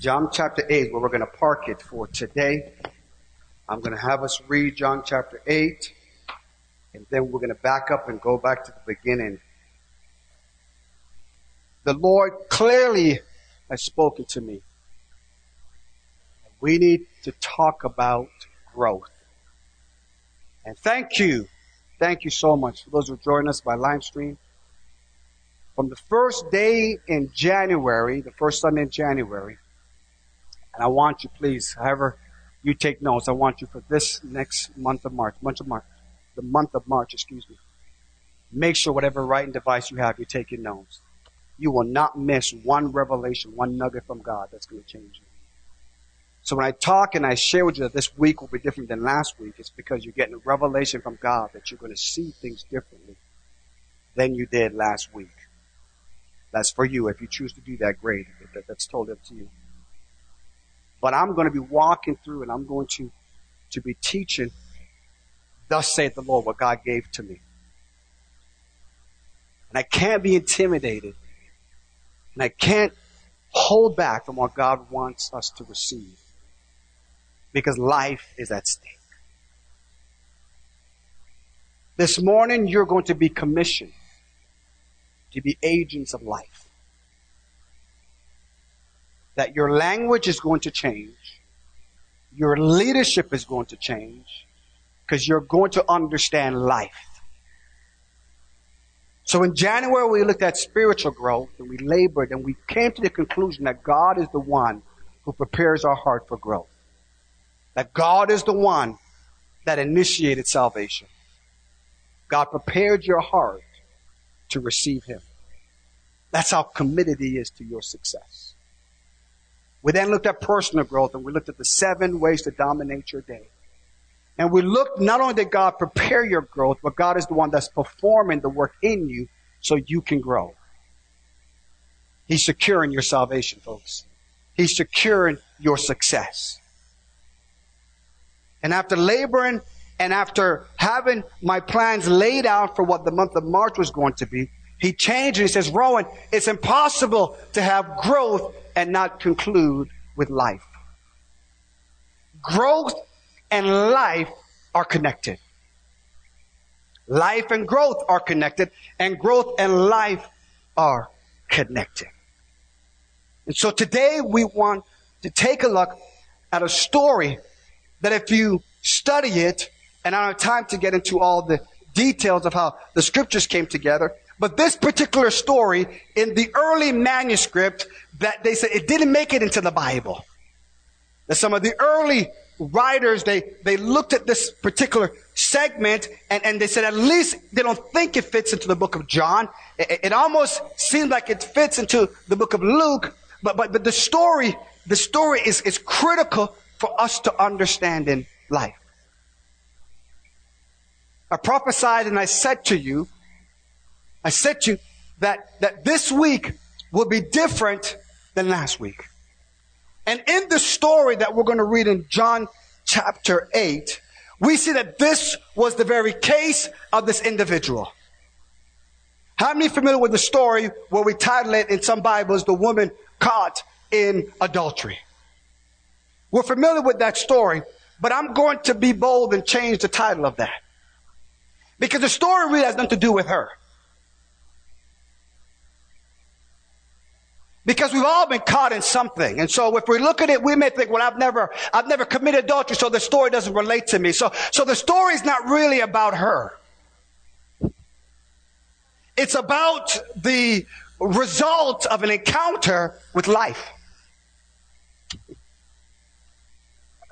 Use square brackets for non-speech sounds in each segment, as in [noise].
John chapter 8, where we're going to park it for today. I'm going to have us read John chapter 8, and then we're going to back up and go back to the beginning. The Lord clearly has spoken to me. We need to talk about growth. And thank you. Thank you so much for those who join us by live stream. From the first day in January, the first Sunday in January, and I want you, please, however you take notes, I want you for this next month of March, month of March, the month of March, excuse me. Make sure whatever writing device you have, you're taking notes. You will not miss one revelation, one nugget from God that's going to change you. So when I talk and I share with you that this week will be different than last week, it's because you're getting a revelation from God that you're going to see things differently than you did last week. That's for you. If you choose to do that, great. That's totally up to you. But I'm going to be walking through and I'm going to, to be teaching, thus saith the Lord, what God gave to me. And I can't be intimidated. And I can't hold back from what God wants us to receive. Because life is at stake. This morning, you're going to be commissioned to be agents of life. That your language is going to change. Your leadership is going to change because you're going to understand life. So in January, we looked at spiritual growth and we labored and we came to the conclusion that God is the one who prepares our heart for growth. That God is the one that initiated salvation. God prepared your heart to receive Him. That's how committed He is to your success. We then looked at personal growth and we looked at the seven ways to dominate your day. And we looked, not only did God prepare your growth, but God is the one that's performing the work in you so you can grow. He's securing your salvation, folks. He's securing your success. And after laboring and after having my plans laid out for what the month of March was going to be, he changed and he says, Rohan, it's impossible to have growth and not conclude with life. Growth and life are connected. Life and growth are connected, and growth and life are connected. And so today we want to take a look at a story that if you study it, and I don't have time to get into all the details of how the scriptures came together, but this particular story in the early manuscript that they said it didn't make it into the Bible. That some of the early writers, they, they looked at this particular segment and, and they said at least they don't think it fits into the book of John. It, it almost seems like it fits into the book of Luke, but, but, but the story, the story is, is critical for us to understand in life. I prophesied and I said to you, I said to you that, that this week will be different than last week. And in the story that we're going to read in John chapter 8, we see that this was the very case of this individual. How many familiar with the story where we title it in some Bibles, the woman caught in adultery? We're familiar with that story, but I'm going to be bold and change the title of that. Because the story really has nothing to do with her. Because we've all been caught in something. And so if we look at it, we may think, well, I've never, I've never committed adultery, so the story doesn't relate to me. So, so the story is not really about her. It's about the result of an encounter with life.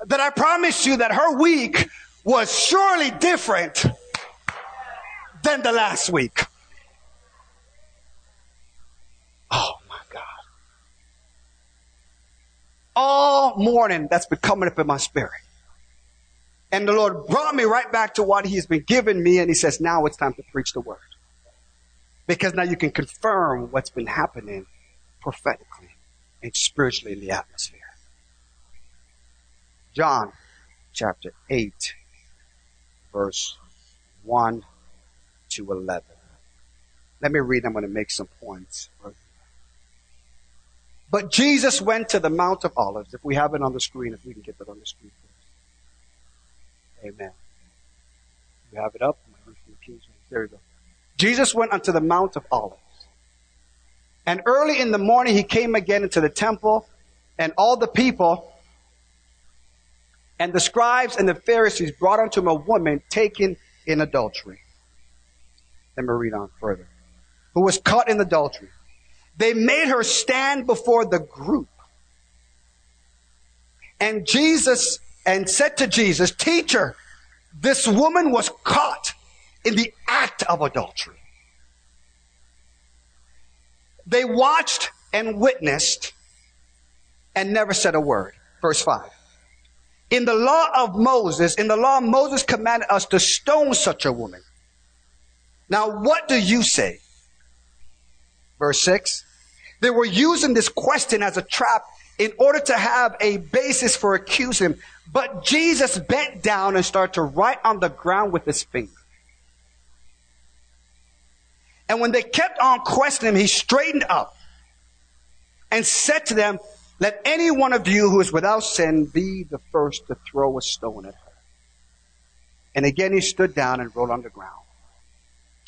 That I promise you that her week was surely different than the last week. Oh all morning that's been coming up in my spirit. And the Lord brought me right back to what He's been giving me, and He says, now it's time to preach the word. Because now you can confirm what's been happening prophetically and spiritually in the atmosphere. John chapter 8, verse 1 to 11. Let me read, I'm going to make some points. But Jesus went to the Mount of Olives. If we have it on the screen, if we can get that on the screen. Amen. You have it up? There you go. Jesus went unto the Mount of Olives. And early in the morning he came again into the temple, and all the people and the scribes and the Pharisees brought unto him a woman taken in adultery. Let me read on further. Who was caught in adultery. They made her stand before the group. And Jesus, and said to Jesus, Teacher, this woman was caught in the act of adultery. They watched and witnessed and never said a word. Verse 5. In the law of Moses, in the law, Moses commanded us to stone such a woman. Now, what do you say? Verse 6. They were using this question as a trap in order to have a basis for accusing him. But Jesus bent down and started to write on the ground with his finger. And when they kept on questioning him, he straightened up and said to them, Let any one of you who is without sin be the first to throw a stone at her. And again he stood down and rolled on the ground.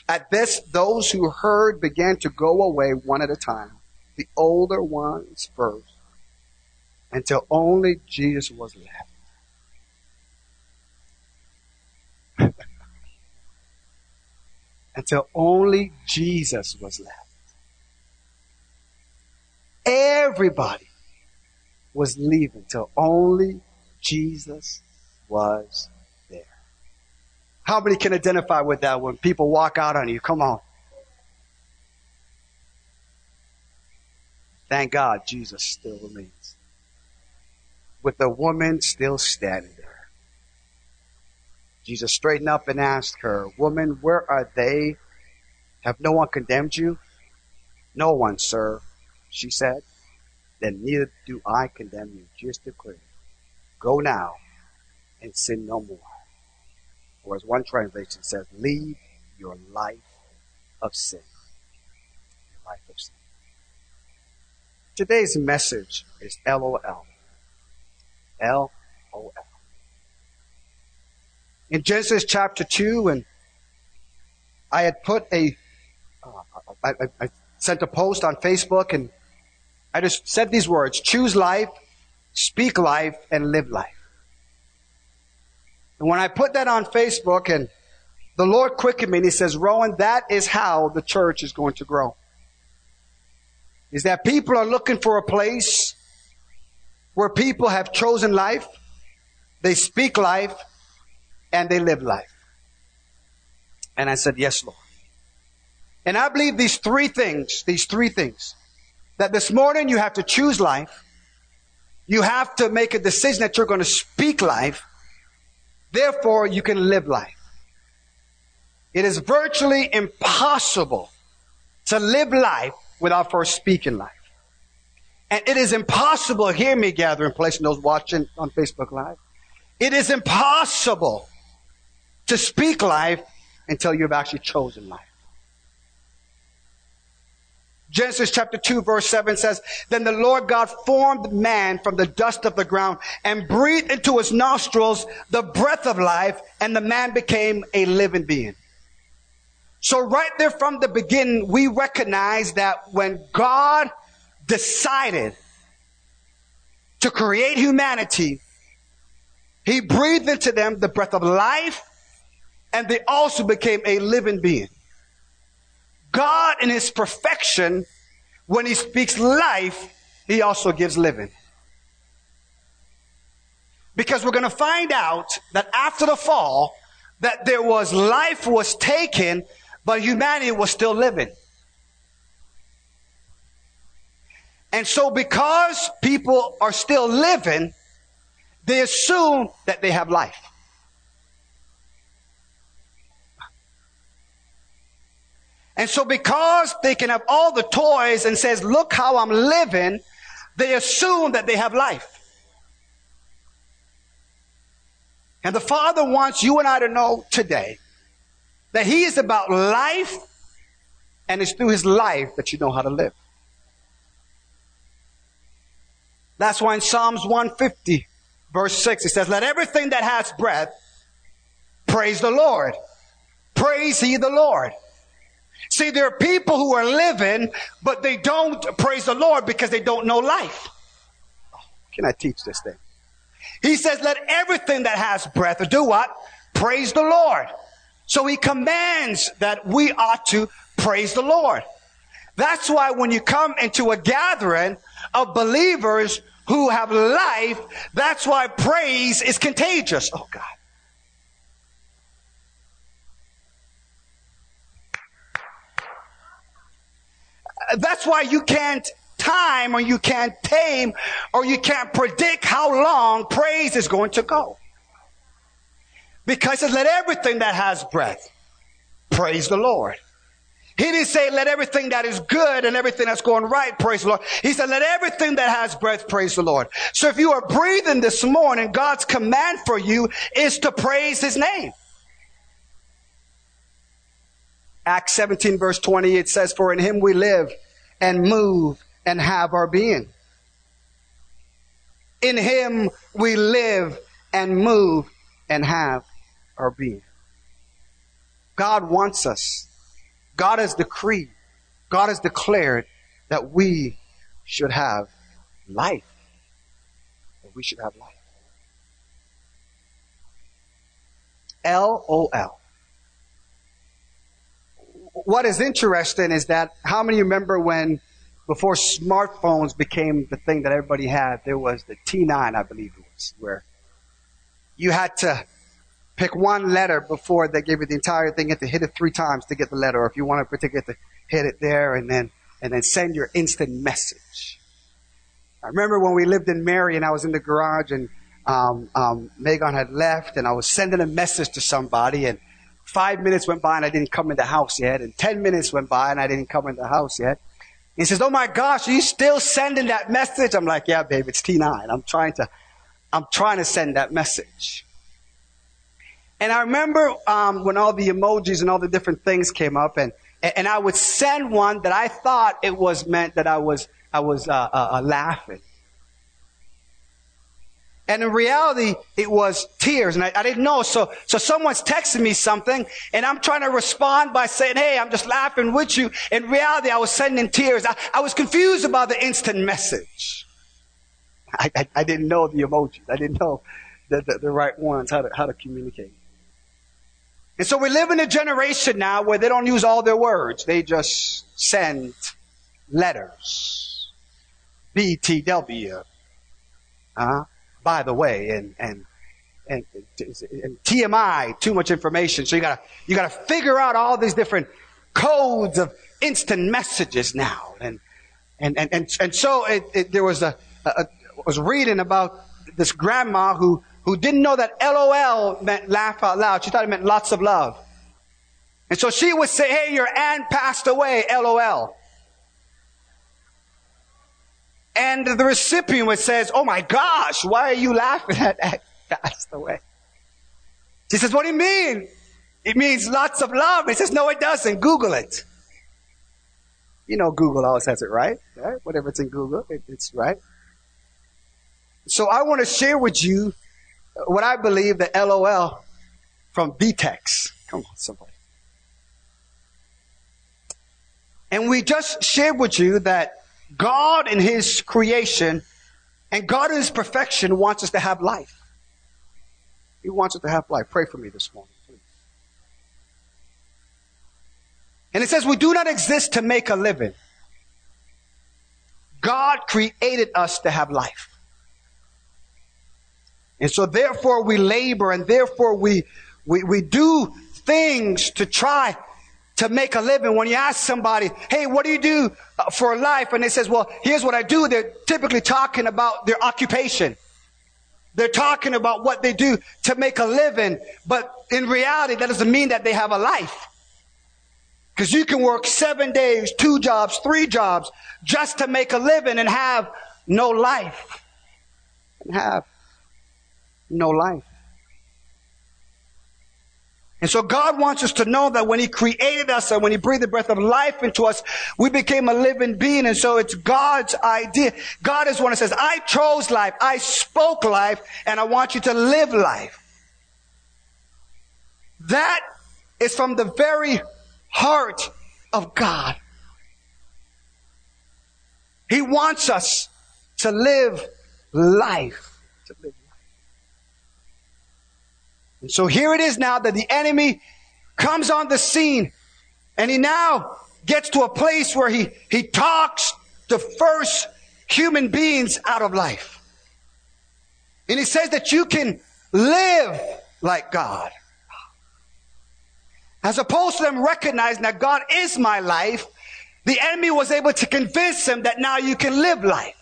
At this, those who heard began to go away one at a time, the older ones first, until only Jesus was left. [laughs] until only Jesus was left. Everybody was leaving till only Jesus was there. How many can identify with that when people walk out on you? Come on. Thank God Jesus still remains. With the woman still standing there. Jesus straightened up and asked her, Woman, where are they? Have no one condemned you? No one, sir, she said. Then neither do I condemn you. Just declare. Go now and sin no more. Or as one translation says, leave your life of sin. Your life of sin. Today's message is LOL. L O L in Genesis chapter 2, and I had put a, uh, I, I sent a post on Facebook, and I just said these words choose life, speak life, and live life. And when I put that on Facebook, and the Lord quickened me, and He says, Rohan, that is how the church is going to grow. Is that people are looking for a place where people have chosen life, they speak life, and they live life. And I said, Yes, Lord. And I believe these three things, these three things, that this morning you have to choose life. You have to make a decision that you're going to speak life. Therefore, you can live life. It is virtually impossible to live life without first speaking life. And it is impossible, hear me gathering place and those watching on Facebook Live. It is impossible to speak life until you've actually chosen life. Genesis chapter 2 verse 7 says, Then the Lord God formed man from the dust of the ground and breathed into his nostrils the breath of life and the man became a living being. So right there from the beginning, we recognize that when God decided to create humanity, he breathed into them the breath of life and they also became a living being. God in his perfection, when he speaks life, he also gives living. Because we're going to find out that after the fall, that there was life was taken, but humanity was still living. And so because people are still living, they assume that they have life. And so because they can have all the toys and says, look how I'm living, they assume that they have life. And the Father wants you and I to know today that He is about life and it's through His life that you know how to live. That's why in Psalms 150, verse 6, it says, Let everything that has breath praise the Lord. Praise ye the Lord. See, there are people who are living, but they don't praise the Lord because they don't know life. Can I teach this thing? He says, let everything that has breath do what? Praise the Lord. So he commands that we ought to praise the Lord. That's why when you come into a gathering of believers who have life, that's why praise is contagious. Oh God. That's why you can't time or you can't tame or you can't predict how long praise is going to go. Because let everything that has breath praise the Lord. He didn't say let everything that is good and everything that's going right praise the Lord. He said let everything that has breath praise the Lord. So if you are breathing this morning, God's command for you is to praise his name. Acts 17 verse 20, it says, for in him we live and move and have our being. In him we live and move and have our being. God wants us. God has decreed. God has declared that we should have life. That we should have life. L O L. What is interesting is that how many remember when before smartphones became the thing that everybody had, there was the T9, I believe it was, where you had to pick one letter before they give you the entire thing. You have to hit it three times to get the letter, or if you want to particularly to hit it there and then and then send your instant message. I remember when we lived in Mary and I was in the garage and um, um, Meggon had left and I was sending a message to somebody and five minutes went by and I didn't come in the house yet and ten minutes went by and I didn't come in the house yet he says, Oh my gosh, are you still sending that message? I'm like, Yeah, babe, it's T9. I'm trying to, I'm trying to send that message. And I remember um, when all the emojis and all the different things came up, and and I would send one that I thought it was meant that I was I was uh, uh, uh laughing. And in reality, it was tears. And I, I, didn't know. So, so someone's texting me something and I'm trying to respond by saying, Hey, I'm just laughing with you. In reality, I was sending tears. I, I was confused about the instant message. I, I, I, didn't know the emojis. I didn't know the, the, the right ones, how to, how to communicate. And so we live in a generation now where they don't use all their words. They just send letters. BTW. Uh-huh by the way, and, and, and, and TMI, too much information. So you gotta, you gotta figure out all these different codes of instant messages now. And, and, and, and, and so it, it, there was a, was reading about this grandma who, who didn't know that LOL meant laugh out loud. She thought it meant lots of love. And so she would say, hey, your aunt passed away, LOL. And the recipient would says, Oh my gosh, why are you laughing at that? [laughs] Passed away. She says, What do you mean? It means lots of love. He says, No, it doesn't. Google it. You know, Google always has it right. right? Whatever it's in Google, it, it's right. So I want to share with you what I believe the LOL from VTEX. Come on, somebody. And we just shared with you that God in His creation and God in His perfection wants us to have life. He wants us to have life. Pray for me this morning, please. And it says, we do not exist to make a living. God created us to have life. And so therefore we labor and therefore we, we, we do things to try to make a living. When you ask somebody, hey, what do you do uh, for life? And they says, well, here's what I do. They're typically talking about their occupation. They're talking about what they do to make a living. But in reality, that doesn't mean that they have a life. Because you can work seven days, two jobs, three jobs just to make a living and have no life. And have no life. And so God wants us to know that when He created us and when He breathed the breath of life into us, we became a living being. And so it's God's idea. God is one that says, I chose life. I spoke life and I want you to live life. That is from the very heart of God. He wants us to live life. To live and so here it is now that the enemy comes on the scene and he now gets to a place where he, he talks the first human beings out of life. And he says that you can live like God. As opposed to them recognizing that God is my life, the enemy was able to convince him that now you can live life.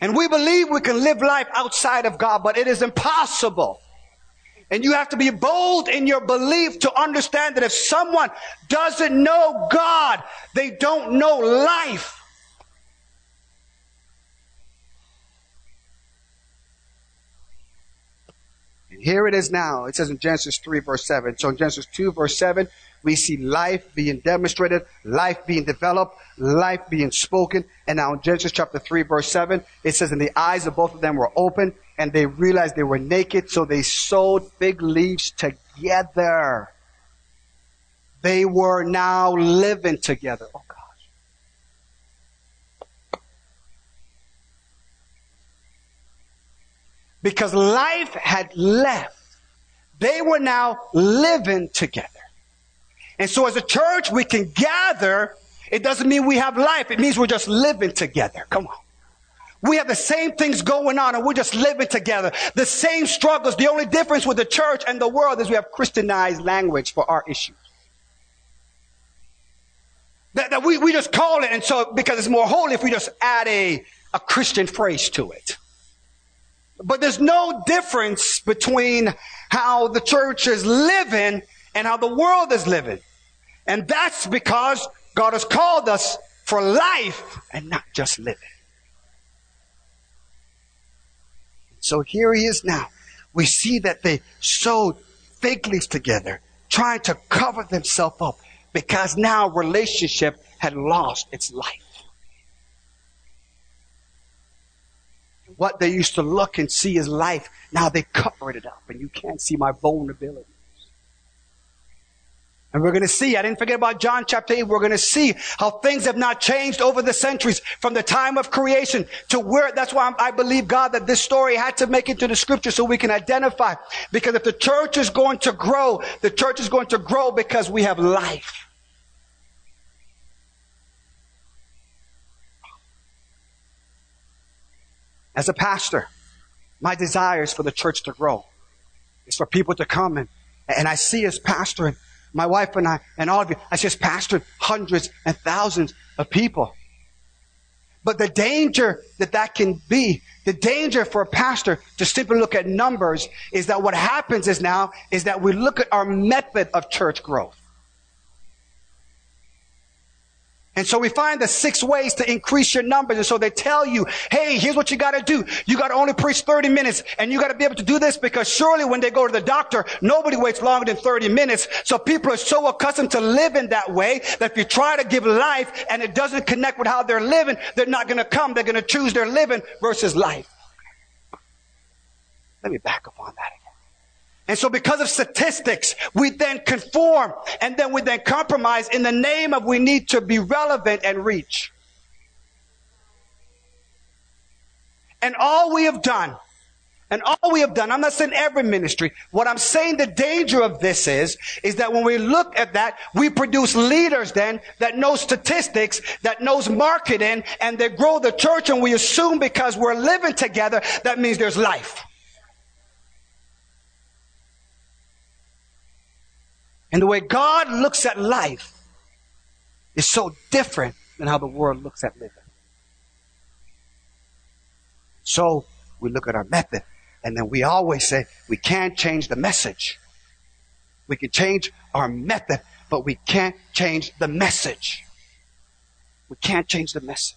And we believe we can live life outside of God, but it is impossible. And you have to be bold in your belief to understand that if someone doesn't know God, they don't know life. And here it is now. It says in Genesis 3 verse 7. So in Genesis 2 verse 7, we see life being demonstrated, life being developed, life being spoken. And now in Genesis chapter 3 verse 7, it says, and the eyes of both of them were open and they realized they were naked. So they sewed fig leaves together. They were now living together. Oh gosh. Because life had left. They were now living together. And so as a church, we can gather. It doesn't mean we have life. It means we're just living together. Come on. We have the same things going on and we're just living together. The same struggles. The only difference with the church and the world is we have Christianized language for our issues. That, that we, we just call it and so because it's more holy if we just add a, a Christian phrase to it. But there's no difference between how the church is living and how the world is living. And that's because God has called us for life and not just living. So here he is now. We see that they sewed fig leaves together, trying to cover themselves up because now relationship had lost its life. What they used to look and see as life, now they covered it up and you can't see my vulnerability. And we're going to see, I didn't forget about John chapter 8, we're going to see how things have not changed over the centuries from the time of creation to where, that's why I believe God that this story had to make it to the scripture so we can identify. Because if the church is going to grow, the church is going to grow because we have life. As a pastor, my desire is for the church to grow. It's for people to come and, and I see as pastor my wife and I, and all of you, I just pastored hundreds and thousands of people. But the danger that that can be, the danger for a pastor to simply look at numbers is that what happens is now, is that we look at our method of church growth. And so we find the six ways to increase your numbers. And so they tell you, hey, here's what you got to do. You got to only preach 30 minutes and you got to be able to do this because surely when they go to the doctor, nobody waits longer than 30 minutes. So people are so accustomed to living that way that if you try to give life and it doesn't connect with how they're living, they're not going to come. They're going to choose their living versus life. Let me back up on that and so because of statistics, we then conform and then we then compromise in the name of we need to be relevant and reach. And all we have done, and all we have done, I'm not saying every ministry, what I'm saying the danger of this is, is that when we look at that, we produce leaders then that know statistics, that knows marketing, and they grow the church and we assume because we're living together, that means there's life. And the way God looks at life is so different than how the world looks at living. So we look at our method and then we always say we can't change the message. We can change our method, but we can't change the message. We can't change the message.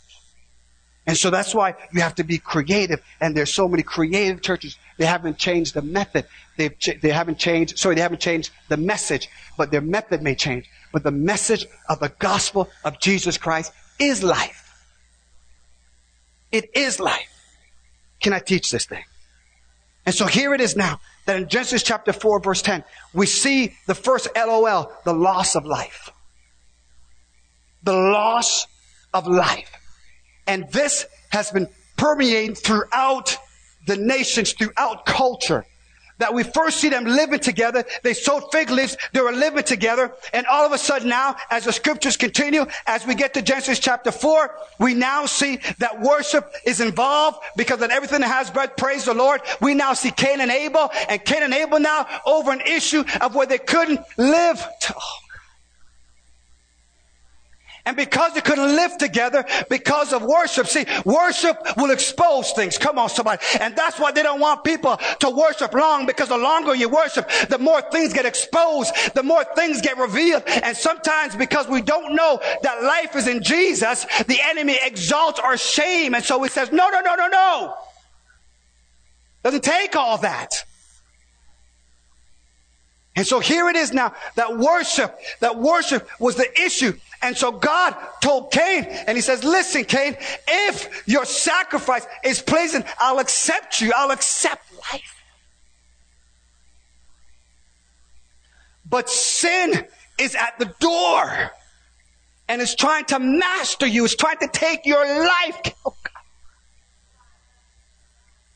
And so that's why you have to be creative. And there's so many creative churches. They haven't changed the method. They've ch- they haven't changed, sorry, they haven't changed the message, but their method may change. But the message of the gospel of Jesus Christ is life. It is life. Can I teach this thing? And so here it is now that in Genesis chapter 4 verse 10, we see the first LOL, the loss of life. The loss of life. And this has been permeating throughout the nations, throughout culture. That we first see them living together. They sowed fig leaves. They were living together. And all of a sudden now, as the scriptures continue, as we get to Genesis chapter 4, we now see that worship is involved because of everything that has breath, praise the Lord. We now see Cain and Abel and Cain and Abel now over an issue of where they couldn't live. To, oh and because they couldn't live together because of worship. See, worship will expose things. Come on, somebody. And that's why they don't want people to worship long because the longer you worship, the more things get exposed, the more things get revealed. And sometimes because we don't know that life is in Jesus, the enemy exalts our shame. And so he says, no, no, no, no, no. Doesn't take all that. And so here it is now that worship, that worship was the issue. And so God told Cain, and he says, listen, Cain, if your sacrifice is pleasing, I'll accept you. I'll accept life. But sin is at the door and is trying to master you. It's trying to take your life. [laughs] Oh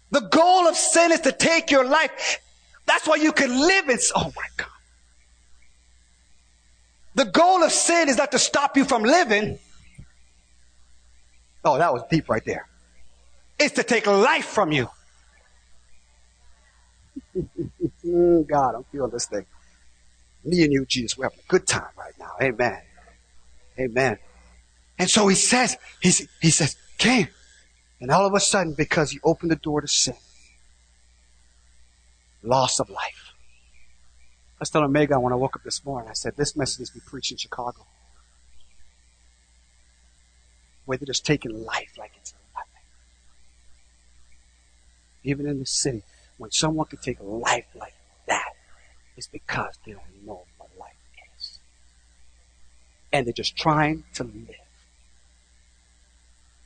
the goal of sin is to take your life. That's why you can live in, oh my God. The goal of sin is not to stop you from living. Oh, that was deep right there. It's to take life from you. [laughs] God, I'm feeling this thing. Me and you, Jesus, we're having a good time right now. Amen. Amen. And so he says, he's, he says, Cain. And all of a sudden, because he opened the door to sin, loss of life. I was telling Meggon when I woke up this morning, I said, this message needs to be preached in Chicago. Where they're just taking life like it's nothing. Even in the city, when someone can take life like that, it's because they don't know what life is. And they're just trying to live.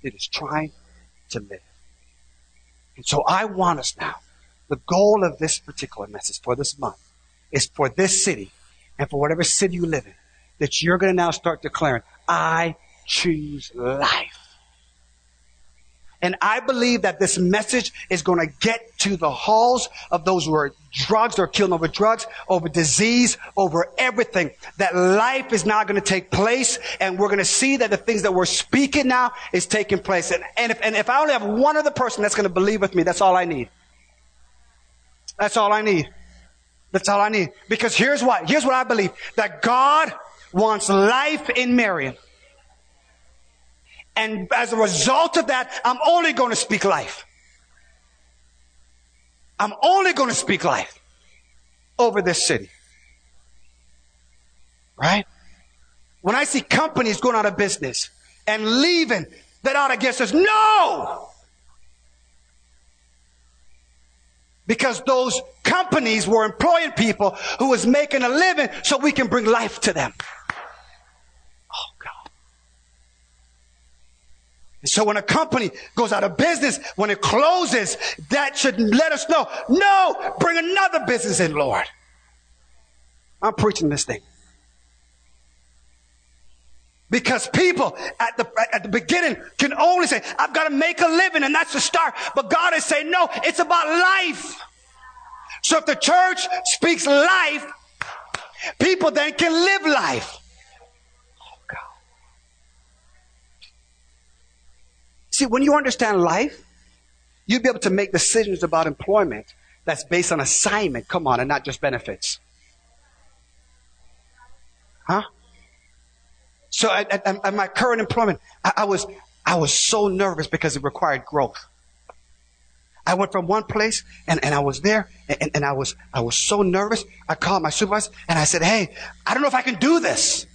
They're just trying to live. And so I want us now, the goal of this particular message for this month is for this city and for whatever city you live in that you're going to now start declaring, I choose life. And I believe that this message is going to get to the halls of those who are drugs or killing over drugs, over disease, over everything. That life is now going to take place and we're going to see that the things that we're speaking now is taking place. And, and, if, and if I only have one other person that's going to believe with me, that's all I need. That's all I need. That's all I need. Because here's what, here's what I believe. That God wants life in Marion. And as a result of that, I'm only going to speak life. I'm only going to speak life over this city. Right? When I see companies going out of business and leaving, that ought to get us, no! Because those companies were employing people who was making a living so we can bring life to them. Oh God. So when a company goes out of business, when it closes, that should let us know, no, bring another business in, Lord. I'm preaching this thing. Because people at the, at the beginning can only say, I've got to make a living and that's the start. But God is saying, no, it's about life. So if the church speaks life, people then can live life. See, when you understand life, you'll be able to make decisions about employment that's based on assignment, come on, and not just benefits. Huh? So at, at, at my current employment, I, I, was, I was so nervous because it required growth. I went from one place and, and I was there and, and I was, I was so nervous. I called my supervisor and I said, Hey, I don't know if I can do this.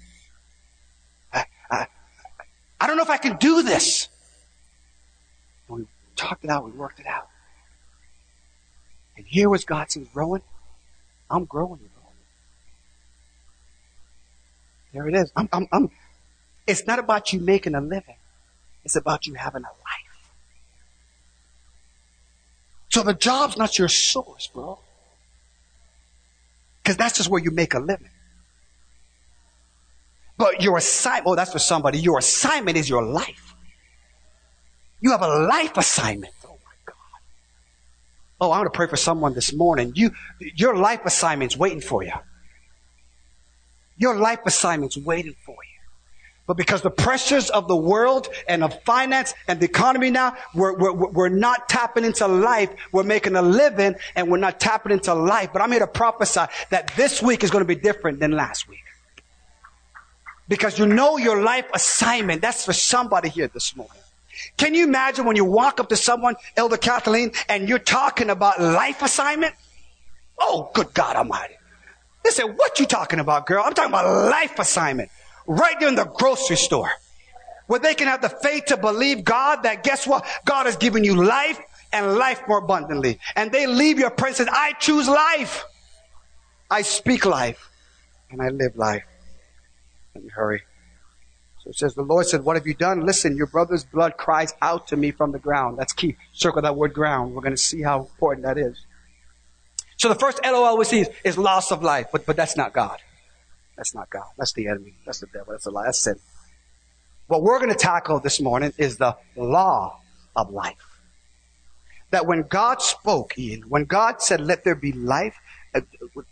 I, I, I don't know if I can do this. And we talked it out, we worked it out. And here was God says, Rohan, I'm growing. There it is. I'm, I'm, I'm, it's not about you making a living. It's about you having a life. So the job's not your source, bro. Because that's just where you make a living. But your assignment, oh, that's for somebody. Your assignment is your life. You have a life assignment. Oh my God. Oh, I want to pray for someone this morning. You, your life assignment's waiting for you. Your life assignment's waiting for you. But because the pressures of the world and of finance and the economy now, we're, we're, we're not tapping into life. We're making a living and we're not tapping into life. But I'm here to prophesy that this week is going to be different than last week. Because you know your life assignment. That's for somebody here this morning. Can you imagine when you walk up to someone, Elder Kathleen, and you're talking about life assignment? Oh, good God Almighty. They said, what you talking about, girl? I'm talking about life assignment. Right there in the grocery store. Where they can have the faith to believe God that guess what? God has given you life and life more abundantly. And they leave your presence. I choose life. I speak life and I live life. Let me hurry. So it says, the Lord said, what have you done? Listen, your brother's blood cries out to me from the ground. That's key. Circle that word ground. We're going to see how important that is. So the first LOL we see is, is loss of life, but, but that's not God. That's not God. That's the enemy. That's the devil. That's a lie. That's sin. What we're going to tackle this morning is the law of life. That when God spoke, Ian, when God said, let there be life, uh,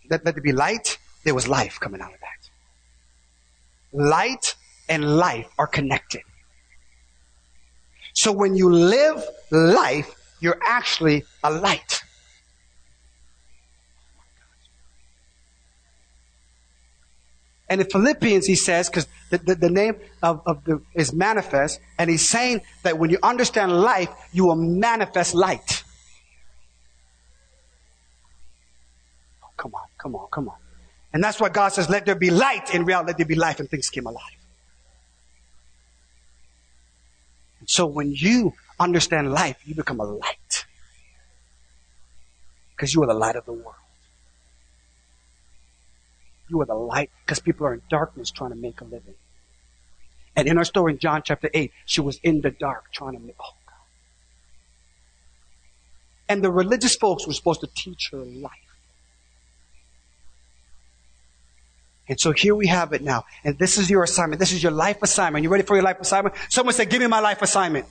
let, let there be light, there was life coming out of that. Light and life are connected. So when you live life, you're actually a light. And in Philippians, he says, because the, the, the, name of, of the is manifest, and he's saying that when you understand life, you will manifest light. Oh, come on, come on, come on. And that's why God says, let there be light. In reality, let there be life and things came alive. And so when you understand life, you become a light. Because you are the light of the world. You are the light because people are in darkness trying to make a living. And in our story in John chapter 8, she was in the dark trying to make, oh God. And the religious folks were supposed to teach her life. And so here we have it now. And this is your assignment. This is your life assignment. You ready for your life assignment? Someone said, give me my life assignment.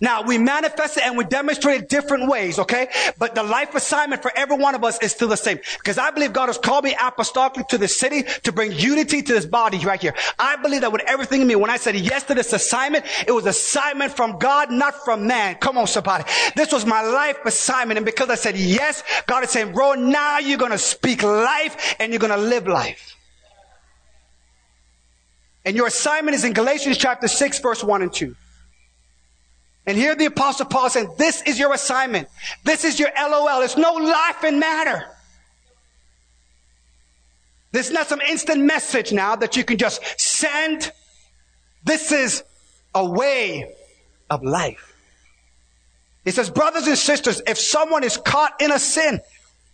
Now, we manifest it and we demonstrate it different ways, okay? But the life assignment for every one of us is still the same. Because I believe God has called me apostolically to this city to bring unity to this body right here. I believe that with everything in me, when I said yes to this assignment, it was assignment from God, not from man. Come on, somebody. This was my life assignment. And because I said yes, God is saying, bro, now you're going to speak life and you're going to live life. And your assignment is in Galatians chapter 6, verse 1 and 2. And here the apostle Paul saying, this is your assignment. This is your LOL. It's no life and matter. This is not some instant message now that you can just send. This is a way of life. He says, brothers and sisters, if someone is caught in a sin,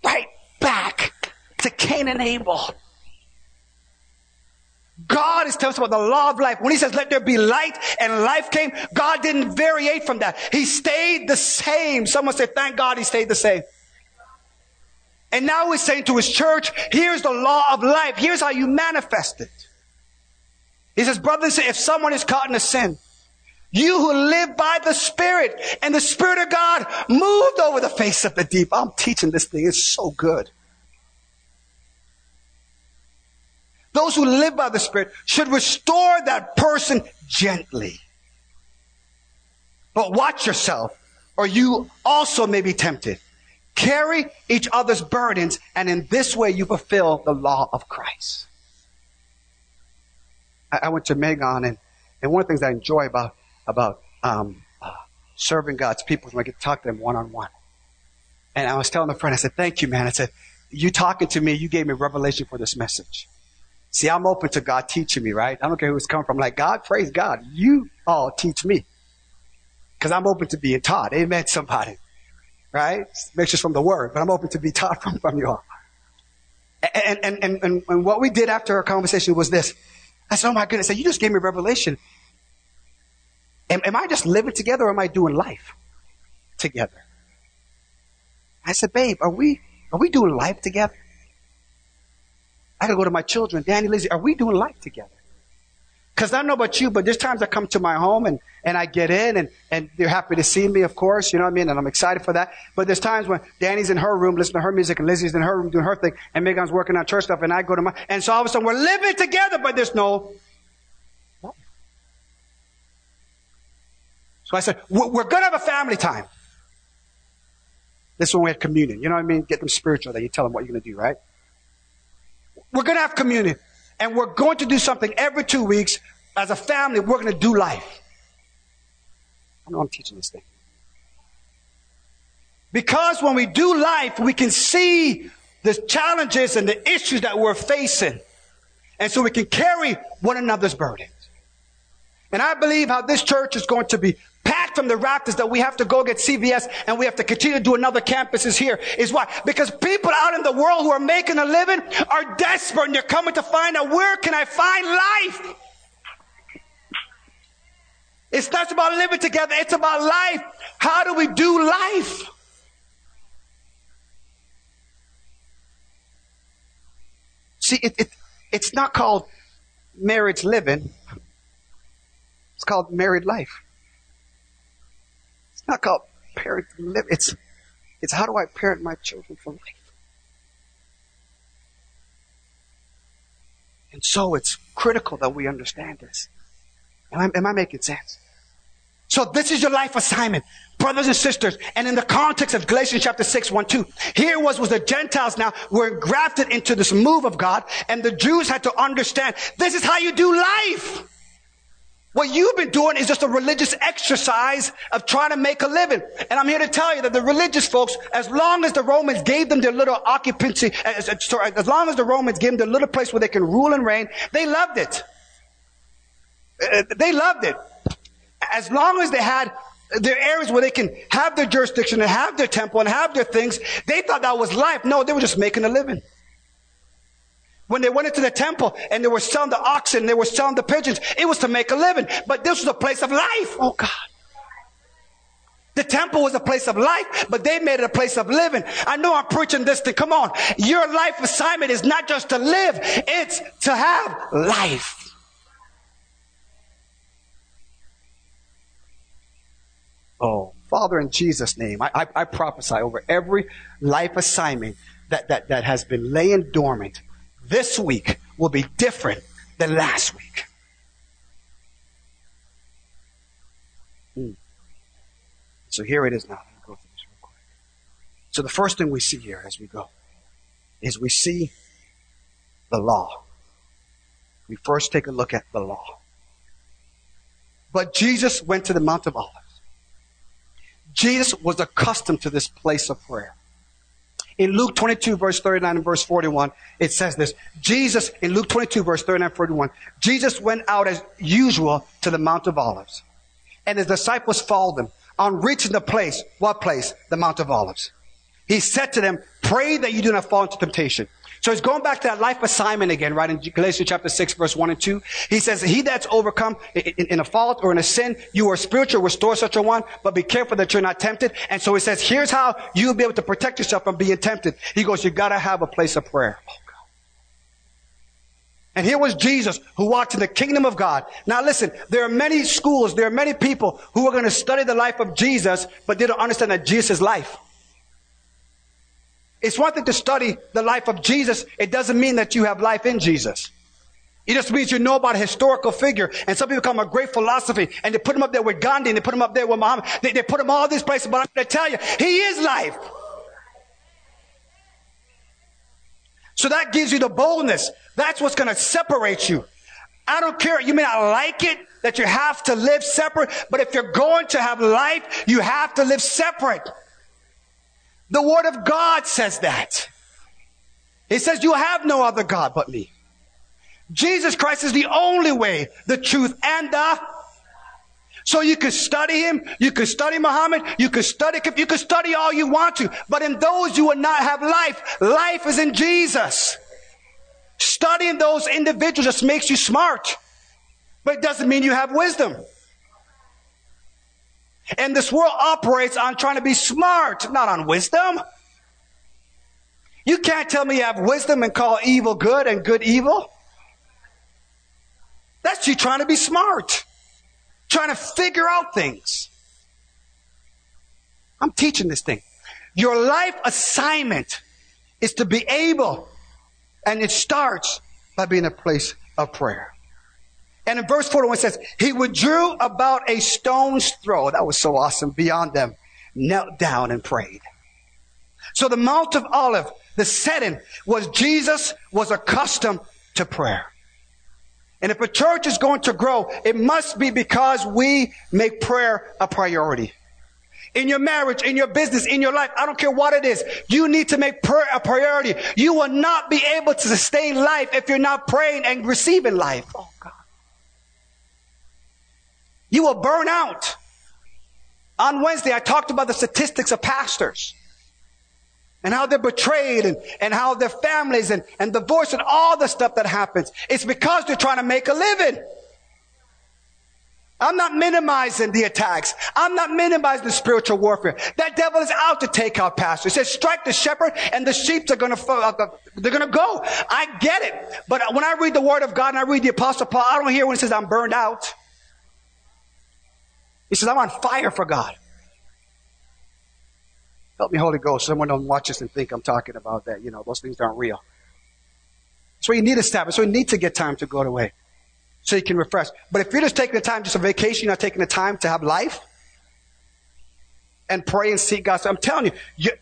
right back to Cain and Abel. God is telling us about the law of life. When he says, let there be light and life came, God didn't variate from that. He stayed the same. Someone said, thank God he stayed the same. And now he's saying to his church, here's the law of life. Here's how you manifest it. He says, brothers, if someone is caught in a sin, you who live by the Spirit and the Spirit of God moved over the face of the deep. I'm teaching this thing. It's so good. Those who live by the Spirit should restore that person gently. But watch yourself, or you also may be tempted. Carry each other's burdens, and in this way you fulfill the law of Christ. I, I went to Meggon, and, and one of the things I enjoy about, about um, uh, serving God's people is when I get to talk to them one on one. And I was telling a friend, I said, Thank you, man. I said, You talking to me, you gave me revelation for this message. See, I'm open to God teaching me, right? I don't care who it's coming from. Like, God, praise God. You all teach me. Because I'm open to being taught. Amen, somebody. Right? Mixtures from the word, but I'm open to be taught [laughs] from, from you all. And, and, and, and, and what we did after our conversation was this. I said, oh my goodness, you just gave me revelation. Am, am I just living together or am I doing life together? I said, babe, are we, are we doing life together? I gotta go to my children, Danny, Lizzie, are we doing life together? Cause I don't know about you, but there's times I come to my home and, and I get in and, and they're happy to see me, of course, you know what I mean? And I'm excited for that. But there's times when Danny's in her room listening to her music and Lizzie's in her room doing her thing and Meggon's working on church stuff and I go to my, and so all of a sudden we're living together, but there's no, so I said, we're gonna have a family time. This is when we had communion. You know what I mean? Get them spiritual that you tell them what you're gonna do, right? We're gonna have communion and we're going to do something every two weeks as a family. We're going to do life. I know I'm teaching this thing. Because when we do life, we can see the challenges and the issues that we're facing. And so we can carry one another's burdens. And I believe how this church is going to be packed from the rafters that we have to go get CVS and we have to continue to do another campuses here is why? Because people out in the world who are making a living are desperate and they're coming to find out where can I find life? It's not about living together. It's about life. How do we do life? See, it, it, it's not called marriage living. It's called married life. It's not called parenting live. It's, it's how do I parent my children for life? And so it's critical that we understand this. Am I, am I making sense? So this is your life assignment, brothers and sisters. And in the context of Galatians chapter 6, 1, 2, here was, was the Gentiles now were grafted into this move of God and the Jews had to understand this is how you do life. What you've been doing is just a religious exercise of trying to make a living. And I'm here to tell you that the religious folks, as long as the Romans gave them their little occupancy, as, as long as the Romans gave them their little place where they can rule and reign, they loved it. Uh, they loved it. As long as they had their areas where they can have their jurisdiction and have their temple and have their things, they thought that was life. No, they were just making a living. When they went into the temple and they were selling the oxen, they were selling the pigeons, it was to make a living. But this was a place of life. Oh God. The temple was a place of life, but they made it a place of living. I know I'm preaching this thing. Come on. Your life assignment is not just to live, it's to have life. Oh, Father, in Jesus' name, I, I, I prophesy over every life assignment that, that, that has been laying dormant this week will be different than last week. Hmm. So here it is now. Go this real quick. So the first thing we see here as we go is we see the law. We first take a look at the law. But Jesus went to the Mount of Olives. Jesus was accustomed to this place of prayer. In Luke 22 verse 39 and verse 41, it says this. Jesus, in Luke 22 verse 39 and 41, Jesus went out as usual to the Mount of Olives. And his disciples followed him. On reaching the place, what place? The Mount of Olives. He said to them, pray that you do not fall into temptation. So he's going back to that life assignment again, right? In Galatians chapter 6, verse 1 and 2. He says, He that's overcome in, a fault or in a sin, you are spiritual, restore such a one, but be careful that you're not tempted. And so he says, Here's how you'll be able to protect yourself from being tempted. He goes, You gotta have a place of prayer. Oh, and here was Jesus who walked in the kingdom of God. Now listen, there are many schools, there are many people who are going to study the life of Jesus, but they don't understand that Jesus life. It's one thing to study the life of Jesus. It doesn't mean that you have life in Jesus. It just means you know about a historical figure. And some people come a great philosophy and they put him up there with Gandhi and they put him up there with Muhammad. They, they put him all these places, but I'm going to tell you, he is life. So that gives you the boldness. That's what's going to separate you. I don't care. You may not like it that you have to live separate, but if you're going to have life, you have to live separate. The Word of God says that. It says, You have no other God but me. Jesus Christ is the only way, the truth, and the. So you can study him, you can study Muhammad, you can study, you can study all you want to, but in those you will not have life. Life is in Jesus. Studying those individuals just makes you smart, but it doesn't mean you have wisdom. And this world operates on trying to be smart, not on wisdom. You can't tell me you have wisdom and call evil good and good evil. That's you trying to be smart, trying to figure out things. I'm teaching this thing. Your life assignment is to be able, and it starts by being a place of prayer. And in verse 41 says, He withdrew about a stone's throw. That was so awesome. Beyond them, knelt down and prayed. So the Mount of Olive, the setting was Jesus was accustomed to prayer. And if a church is going to grow, it must be because we make prayer a priority. In your marriage, in your business, in your life, I don't care what it is, you need to make prayer a priority. You will not be able to sustain life if you're not praying and receiving life. Oh God. You will burn out. On Wednesday, I talked about the statistics of pastors and how they're betrayed and, and how their families and, and divorce and all the stuff that happens. It's because they're trying to make a living. I'm not minimizing the attacks. I'm not minimizing the spiritual warfare. That devil is out to take out pastors. He says, strike the shepherd and the sheep are going to, uh, they're going to go. I get it. But when I read the word of God and I read the apostle Paul, I don't hear when he says I'm burned out. He says, I'm on fire for God. Help me, Holy Ghost. Someone don't watch this and think I'm talking about that. You know, those things aren't real. So you need a Sabbath. So you need to get time to go away. So you can refresh. But if you're just taking the time, just a vacation, you're not taking the time to have life and pray and seek God. So I'm telling you, you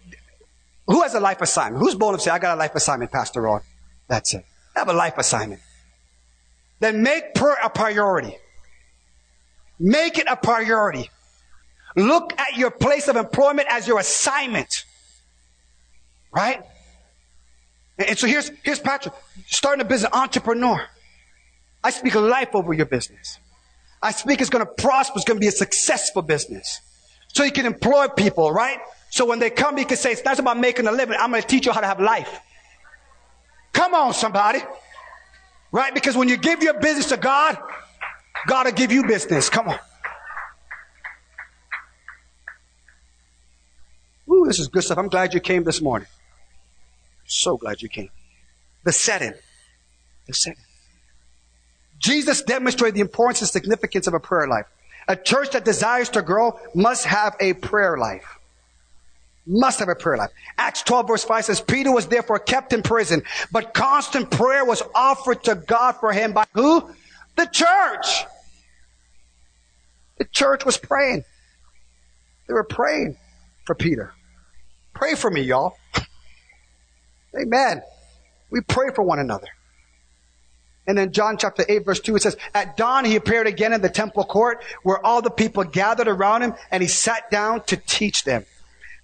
who has a life assignment? Who's born and say, I got a life assignment, Pastor Ron? That's it. Have a life assignment. Then make prayer a priority. Make it a priority. Look at your place of employment as your assignment. Right? And so here's, here's Patrick, starting a business, entrepreneur. I speak life over your business. I speak it's going to prosper. It's going to be a successful business. So you can employ people, right? So when they come, you can say, it's not about making a living. I'm going to teach you how to have life. Come on, somebody. Right? Because when you give your business to God, God will give you business. Come on. Ooh, this is good stuff. I'm glad you came this morning. So glad you came. The setting. The setting. Jesus demonstrated the importance and significance of a prayer life. A church that desires to grow must have a prayer life. Must have a prayer life. Acts 12 verse 5 says, Peter was therefore kept in prison, but constant prayer was offered to God for him by who? The church. The church was praying. They were praying for Peter. Pray for me, y'all. Amen. We pray for one another. And then John chapter 8 verse 2, it says, At dawn he appeared again in the temple court where all the people gathered around him and he sat down to teach them.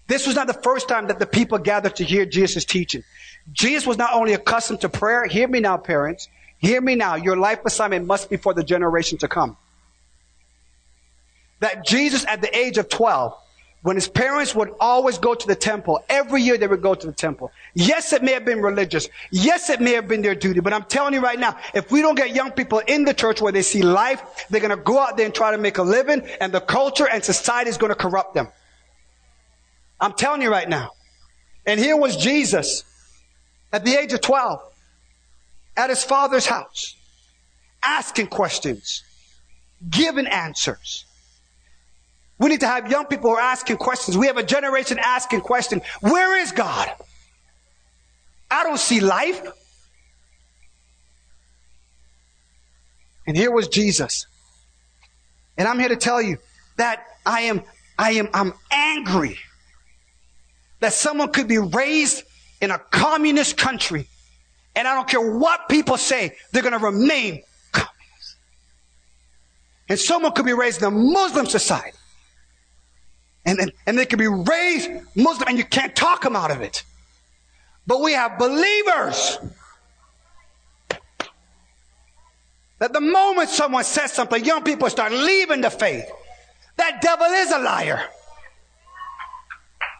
This was not the first time that the people gathered to hear Jesus' teaching. Jesus was not only accustomed to prayer, hear me now, parents. Hear me now. Your life assignment must be for the generation to come. That Jesus at the age of 12, when his parents would always go to the temple, every year they would go to the temple. Yes, it may have been religious. Yes, it may have been their duty. But I'm telling you right now, if we don't get young people in the church where they see life, they're going to go out there and try to make a living, and the culture and society is going to corrupt them. I'm telling you right now. And here was Jesus at the age of 12 at his father's house, asking questions, giving answers. We need to have young people who are asking questions. We have a generation asking questions. Where is God? I don't see life. And here was Jesus. And I'm here to tell you that I am, I am, I'm angry that someone could be raised in a communist country and I don't care what people say, they're going to remain communists. And someone could be raised in a Muslim society. And, and, and they could be raised Muslim and you can't talk them out of it. But we have believers that the moment someone says something, young people start leaving the faith. That devil is a liar.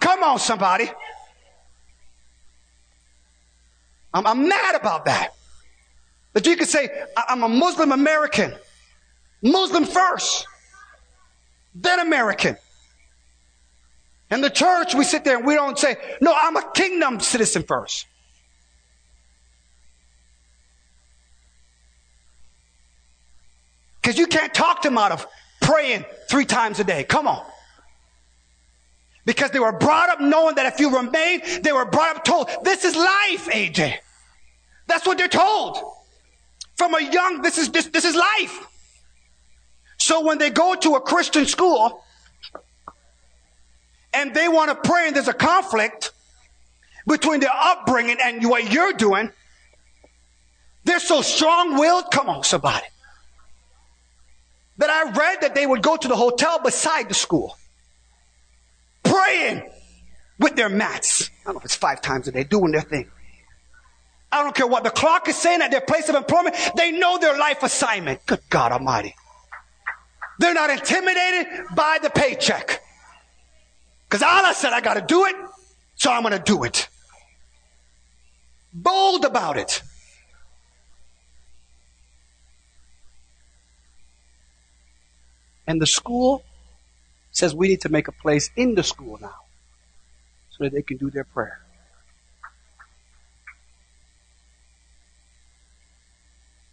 Come on, somebody. I'm, I'm mad about that. That you could say, I'm a Muslim American. Muslim first. Then American. In the church, we sit there and we don't say, no, I'm a kingdom citizen first. Because you can't talk them out of praying three times a day. Come on. Because they were brought up knowing that if you remain, they were brought up told, this is life, AJ. That's what they're told. From a young, this is, this, this is life. So when they go to a Christian school and they want to pray and there's a conflict between their upbringing and what you're doing, they're so strong willed. Come on, somebody. That I read that they would go to the hotel beside the school praying with their mats. I don't know if it's five times a day doing their thing. I don't care what the clock is saying at their place of employment. They know their life assignment. Good God Almighty. They're not intimidated by the paycheck. Because Allah said, I got to do it, so I'm going to do it. Bold about it. And the school says we need to make a place in the school now so that they can do their prayer.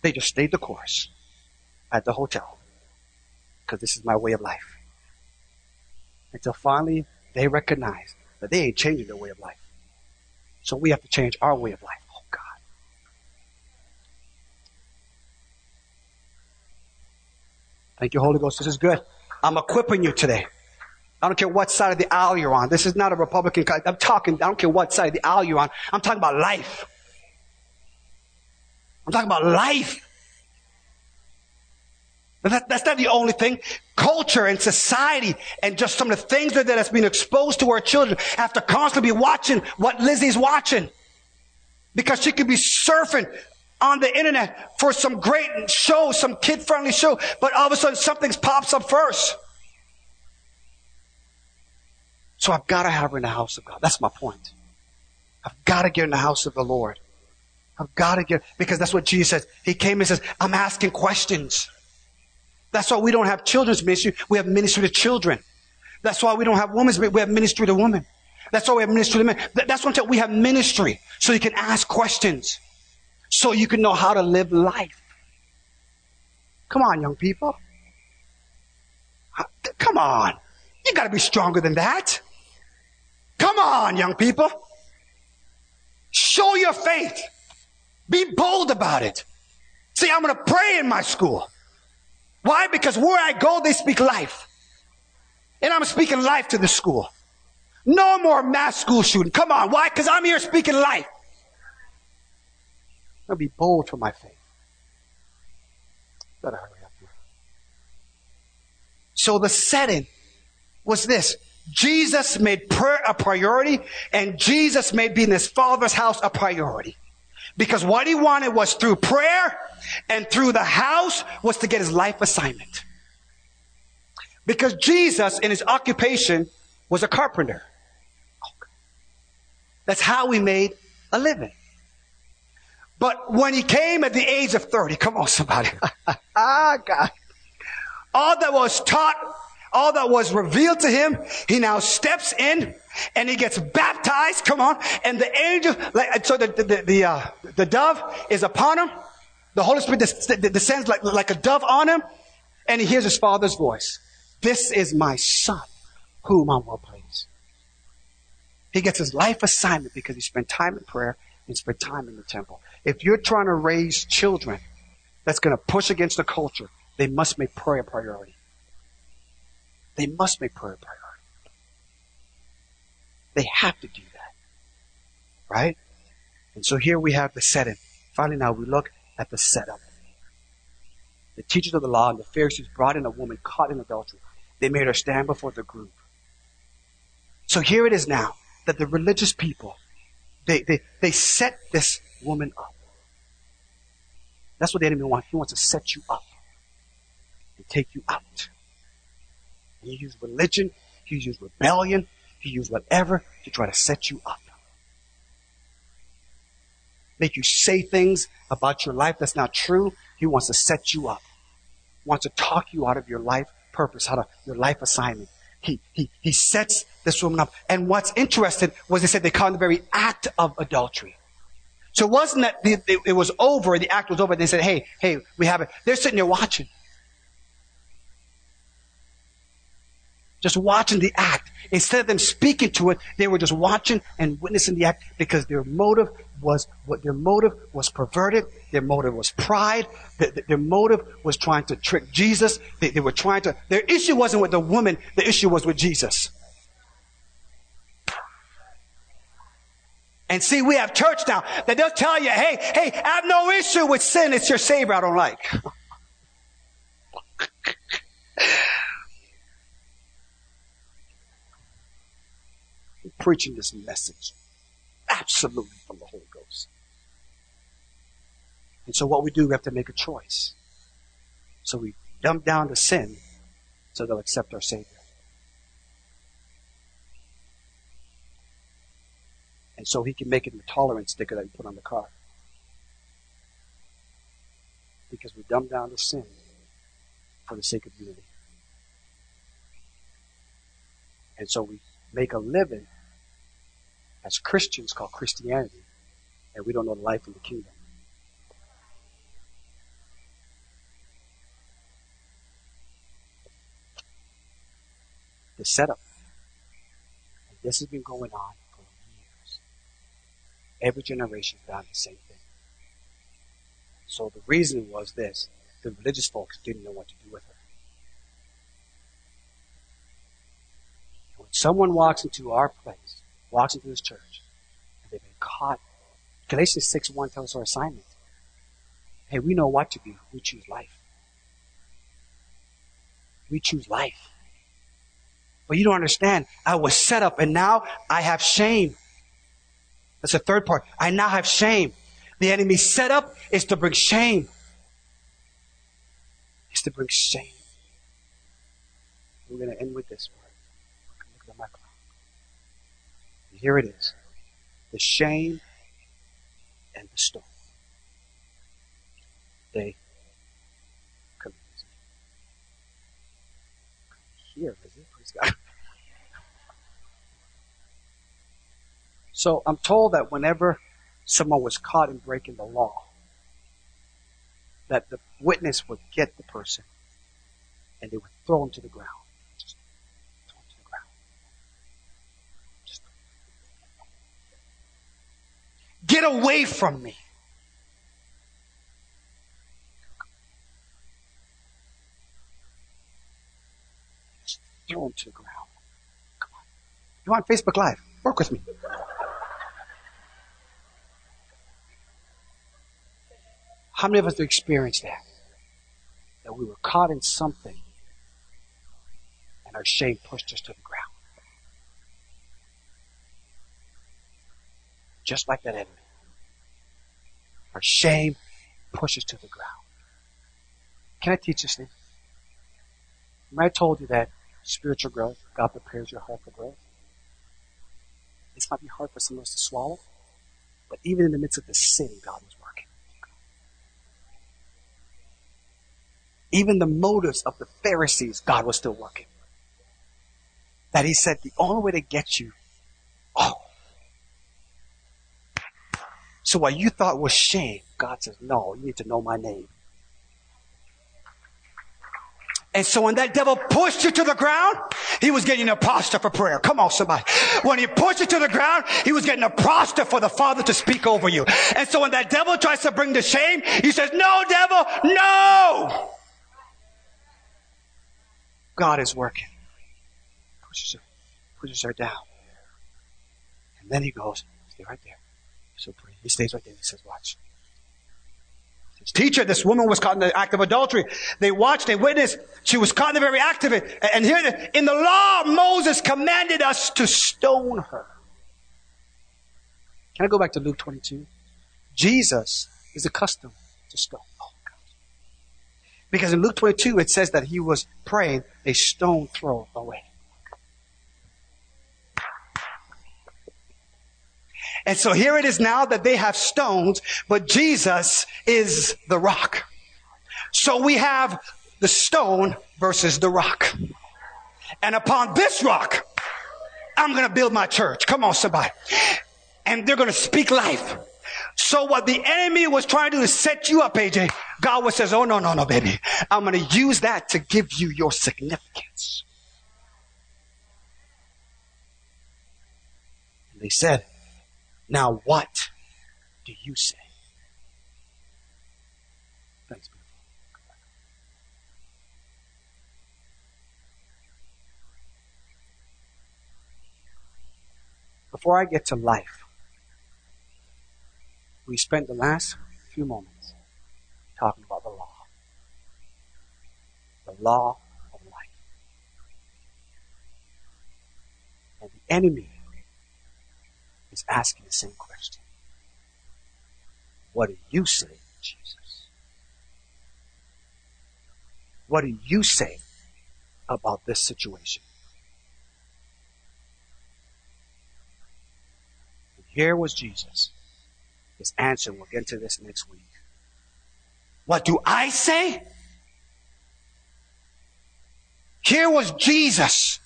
They just stayed the course at the hotel because this is my way of life. Until finally they recognize that they ain't changing their way of life. So we have to change our way of life. Oh God. Thank you, Holy Ghost. This is good. I'm equipping you today. I don't care what side of the aisle you're on. This is not a Republican. I'm talking, I don't care what side of the aisle you're on. I'm talking about life. I'm talking about life. That, that's not the only thing. Culture and society and just some of the things that, that has been exposed to our children have to constantly be watching what Lizzie's watching. Because she could be surfing on the internet for some great show, some kid friendly show, but all of a sudden something pops up first. So I've got to have her in the house of God. That's my point. I've got to get in the house of the Lord. I've got to get, because that's what Jesus says. He came and says, I'm asking questions. That's why we don't have children's ministry. We have ministry to children. That's why we don't have women's ministry. We have ministry to women. That's why we have ministry to men. That's what I'm We have ministry so you can ask questions. So you can know how to live life. Come on, young people. Come on. You gotta be stronger than that. Come on, young people. Show your faith. Be bold about it. See, I'm going to pray in my school. Why? Because where I go, they speak life. And I'm speaking life to the school. No more mass school shooting. Come on. Why? Because I'm here speaking life. I'll be bold for my faith. Better hurry up here. So the setting was this. Jesus made prayer a priority and Jesus made being his father's house a priority. Because what he wanted was through prayer and through the house was to get his life assignment. Because Jesus in his occupation was a carpenter. That's how he made a living. But when he came at the age of 30, come on somebody. [laughs] ah, God. All that was taught all that was revealed to him, he now steps in and he gets baptized. Come on. And the angel, like, so the, the, the, uh, the dove is upon him. The Holy Spirit descends like, like a dove on him and he hears his father's voice. This is my son whom I'm well pleased. He gets his life assignment because he spent time in prayer and spent time in the temple. If you're trying to raise children that's going to push against the culture, they must make prayer a priority. They must make prayer a priority. They have to do that. Right? And so here we have the setting. Finally, now we look at the setup. The teachers of the law and the Pharisees brought in a woman caught in adultery. They made her stand before the group. So here it is now that the religious people, they, they, they set this woman up. That's what the enemy wants. He wants to set you up and take you out. He used religion, he used rebellion, he used whatever to try to set you up. Make you say things about your life that's not true. He wants to set you up. Wants to talk you out of your life purpose, out of your life assignment. He, he, he sets this woman up. And what's interesting was they said they caught in the very act of adultery. So it wasn't that it was over, the act was over. They said, hey, hey, we have it. They're sitting there watching. Just watching the act. Instead of them speaking to it, they were just watching and witnessing the act because their motive was what their motive was perverted. Their motive was pride. Their, their motive was trying to trick Jesus. They, they were trying to, their issue wasn't with the woman. The issue was with Jesus. And see, we have church now that they'll tell you, hey, hey, I have no issue with sin. It's your savior I don't like. [laughs] preaching this message absolutely from the Holy Ghost. And so what we do, we have to make a choice. So we dump down the sin so they'll accept our Savior. And so he can make it a tolerance sticker that we put on the car. Because we dumb down the sin for the sake of unity. And so we make a living as Christians call Christianity, and we don't know the life in the kingdom. The setup. And this has been going on for years. Every generation found the same thing. So the reason was this the religious folks didn't know what to do with her. When someone walks into our place walks into this church, and they've been caught. Galatians 6 1 tells our assignment. Hey, we know what to do. We choose life. We choose life. But you don't understand. I was set up and now I have shame. That's the third part. I now have shame. The enemy set up is to bring shame. Is to bring shame. We're going to end with this part. Look at the microphone. Here it is the shame and the stone. They come here, is it? Praise God. So I'm told that whenever someone was caught in breaking the law, that the witness would get the person and they would throw him to the ground. Get away from me. Throw him to the ground. Come on. You want Facebook Live? Work with me. How many of us have experienced that? That we were caught in something and our shame pushed us to the ground. Just like that enemy. Our shame pushes to the ground. Can I teach this thing? I told you that spiritual growth, God prepares your heart for growth. This might be hard for some of us to swallow, but even in the midst of the sin, God was working. Even the motives of the Pharisees, God was still working. That He said the only way to get you, oh, so what you thought was shame, God says, no, you need to know my name. And so when that devil pushed you to the ground, he was getting a posture for prayer. Come on, somebody. When he pushed you to the ground, he was getting a posture for the Father to speak over you. And so when that devil tries to bring the shame, he says, no, devil, no! God is working. Pushes her, pushes her down. And then he goes, stay right there. So pray. He stays right there. He says, watch. Teacher, this woman was caught in the act of adultery. They watched, they witnessed. She was caught in the very act of it. And here, in the law, Moses commanded us to stone her. Can I go back to Luke 22? Jesus is accustomed to stone. Oh, God. Because in Luke 22, it says that he was praying a stone throw away. And so here it is now that they have stones, but Jesus is the rock. So we have the stone versus the rock. And upon this rock, I'm going to build my church. Come on, somebody. And they're going to speak life. So what the enemy was trying to do is set you up, AJ. God was says, Oh, no, no, no, baby. I'm going to use that to give you your significance. And they said, Now what do you say? Thanks, beautiful. Before I get to life, we spent the last few moments talking about the law. The law of life. And the enemy is asking the same question. What do you say, Jesus? What do you say about this situation? Here was Jesus his answer. We'll get into this next week. What do I say? Here was Jesus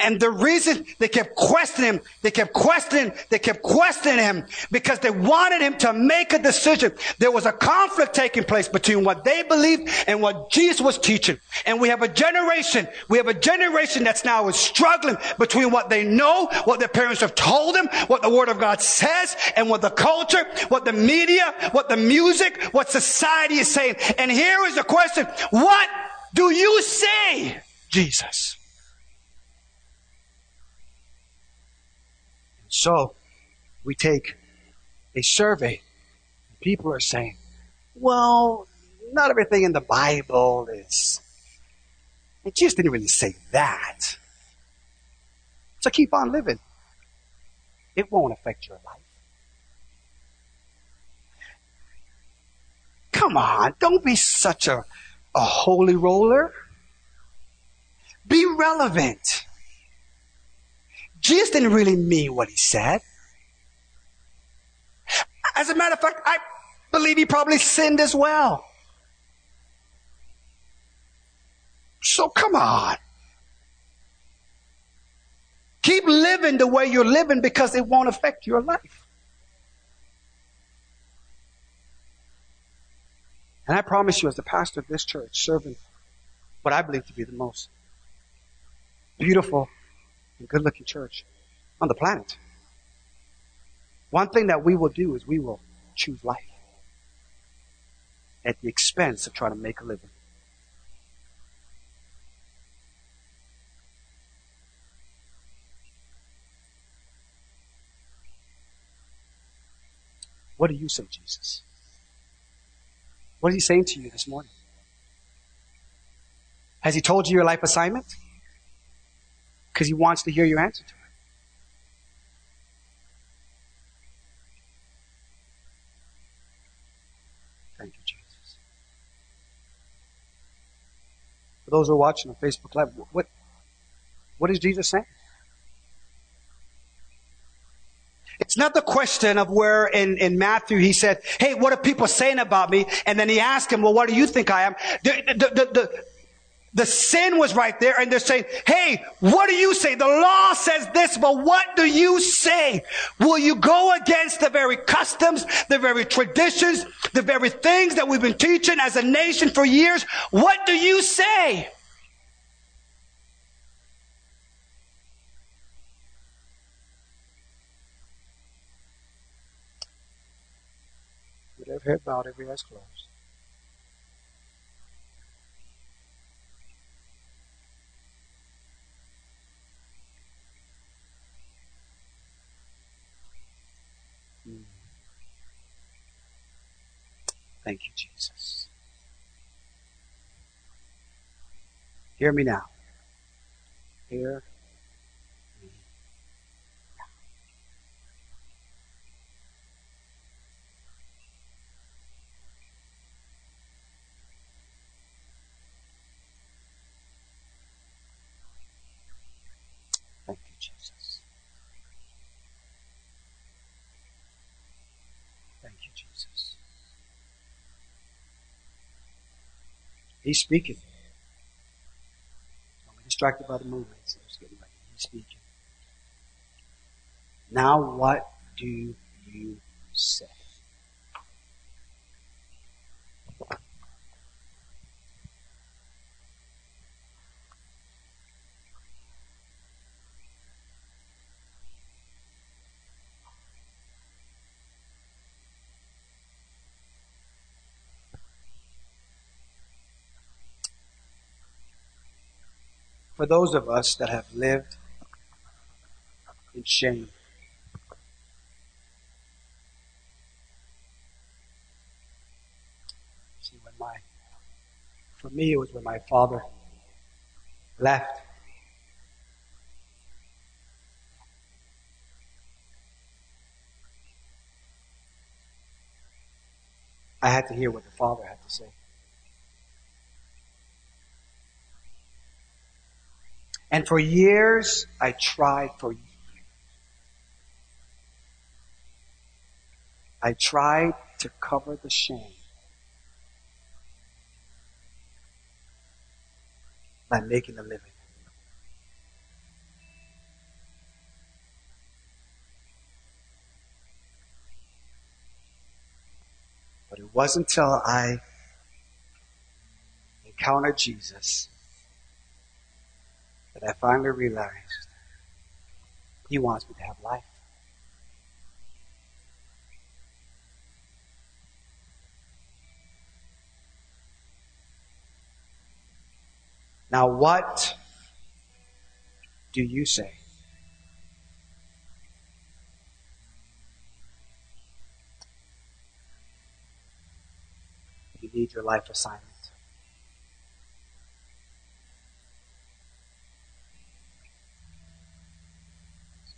and the reason they kept questioning him, they kept questioning, they kept questioning him because they wanted him to make a decision. There was a conflict taking place between what they believed and what Jesus was teaching. And we have a generation, we have a generation that's now is struggling between what they know, what their parents have told them, what the word of God says, and what the culture, what the media, what the music, what society is saying. And here is the question, what do you say, Jesus? So we take a survey. People are saying, well, not everything in the Bible is. It just didn't really say that. So keep on living. It won't affect your life. Come on, don't be such a, a holy roller. Be relevant. Jesus didn't really mean what he said. As a matter of fact, I believe he probably sinned as well. So come on. Keep living the way you're living because it won't affect your life. And I promise you, as the pastor of this church, serving what I believe to be the most beautiful and good looking church on the planet. One thing that we will do is we will choose life at the expense of trying to make a living. What do you say, Jesus? What is he saying to you this morning? Has he told you your life assignment? Because he wants to hear your answer to it. Thank you, Jesus. For those who are watching on Facebook Live, what, what is Jesus saying? It's not the question of where in, in Matthew he said, Hey, what are people saying about me? And then he asked him, Well, what do you think I am? The, the, the, the, sin was right there and they're saying, Hey, what do you say? The law says this, but what do you say? Will you go against the very customs, the very traditions, the very things that we've been teaching as a nation for years? What do you say? With every head bowed, every eyes closed. Thank you, Jesus. Hear me now. Hear me now. He's speaking. Don't be distracted by the movements. He's speaking. Now what do you say? For those of us that have lived in shame. See, when my, for me, it was when my father left. I had to hear what the father had to say. And for years, I tried for years. I tried to cover the shame by making a living. But it wasn't until I encountered Jesus that I finally realized He wants me to have life. Now, what do you say? You need your life assignment.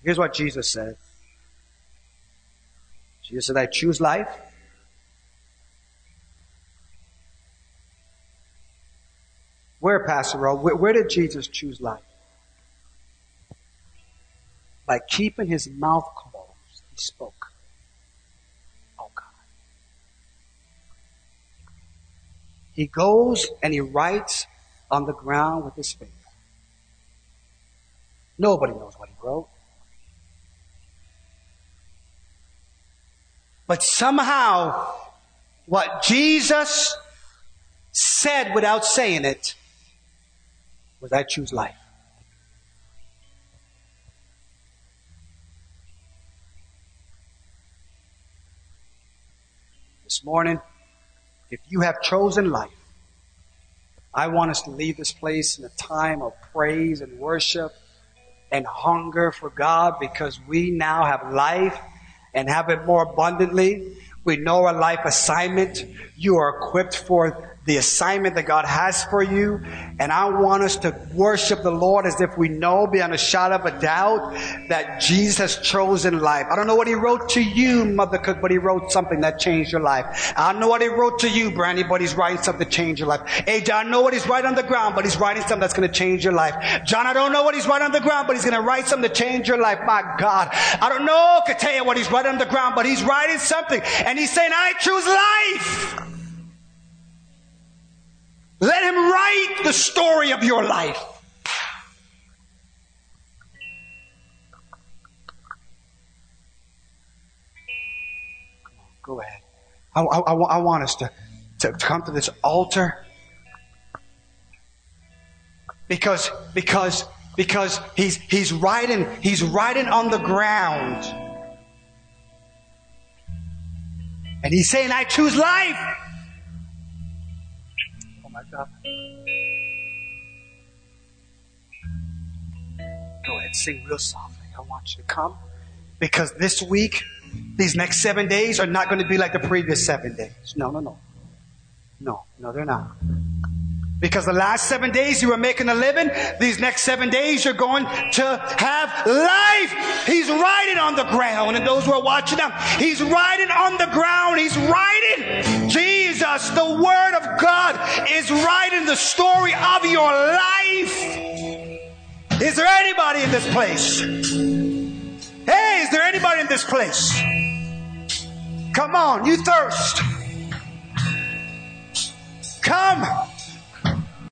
Here's what Jesus said. Jesus said, I choose life. Where, Pastor Ro? Where, where did Jesus choose life? By keeping his mouth closed, he spoke. Oh God. He goes and he writes on the ground with his finger. Nobody knows what he wrote. But somehow, what Jesus said without saying it was, I choose life. This morning, if you have chosen life, I want us to leave this place in a time of praise and worship and hunger for God because we now have life and have it more abundantly. We know our life assignment. You are equipped for the assignment that God has for you. And I want us to worship the Lord as if we know beyond a shadow of a doubt that Jesus has chosen life. I don't know what he wrote to you, Mother Cook, but he wrote something that changed your life. I don't know what he wrote to you, Brandy, but he's writing something to change your life. Hey, John, I know what he's writing on the ground, but he's writing something that's going to change your life. John, I don't know what he's writing on the ground, but he's going to write something to change your life. My God. I don't know, Kataya, what he's writing on the ground, but he's writing something. And he's saying, I choose life. Let him write the story of your life. Go ahead. I, I, I, want us to, to come to this altar because because because he's he's riding he's riding on the ground and he's saying i choose life up. Go ahead, sing real softly. I want you to come because this week, these next seven days are not going to be like the previous seven days. No, no, no. No, no, they're not. Because the last seven days you were making a living, these next seven days you're going to have life. He's riding on the ground. And those who are watching now, he's riding on the ground. He's riding. Jesus, the word of God is writing the story of your life. Is there anybody in this place? Hey, is there anybody in this place? Come on, you thirst. Come.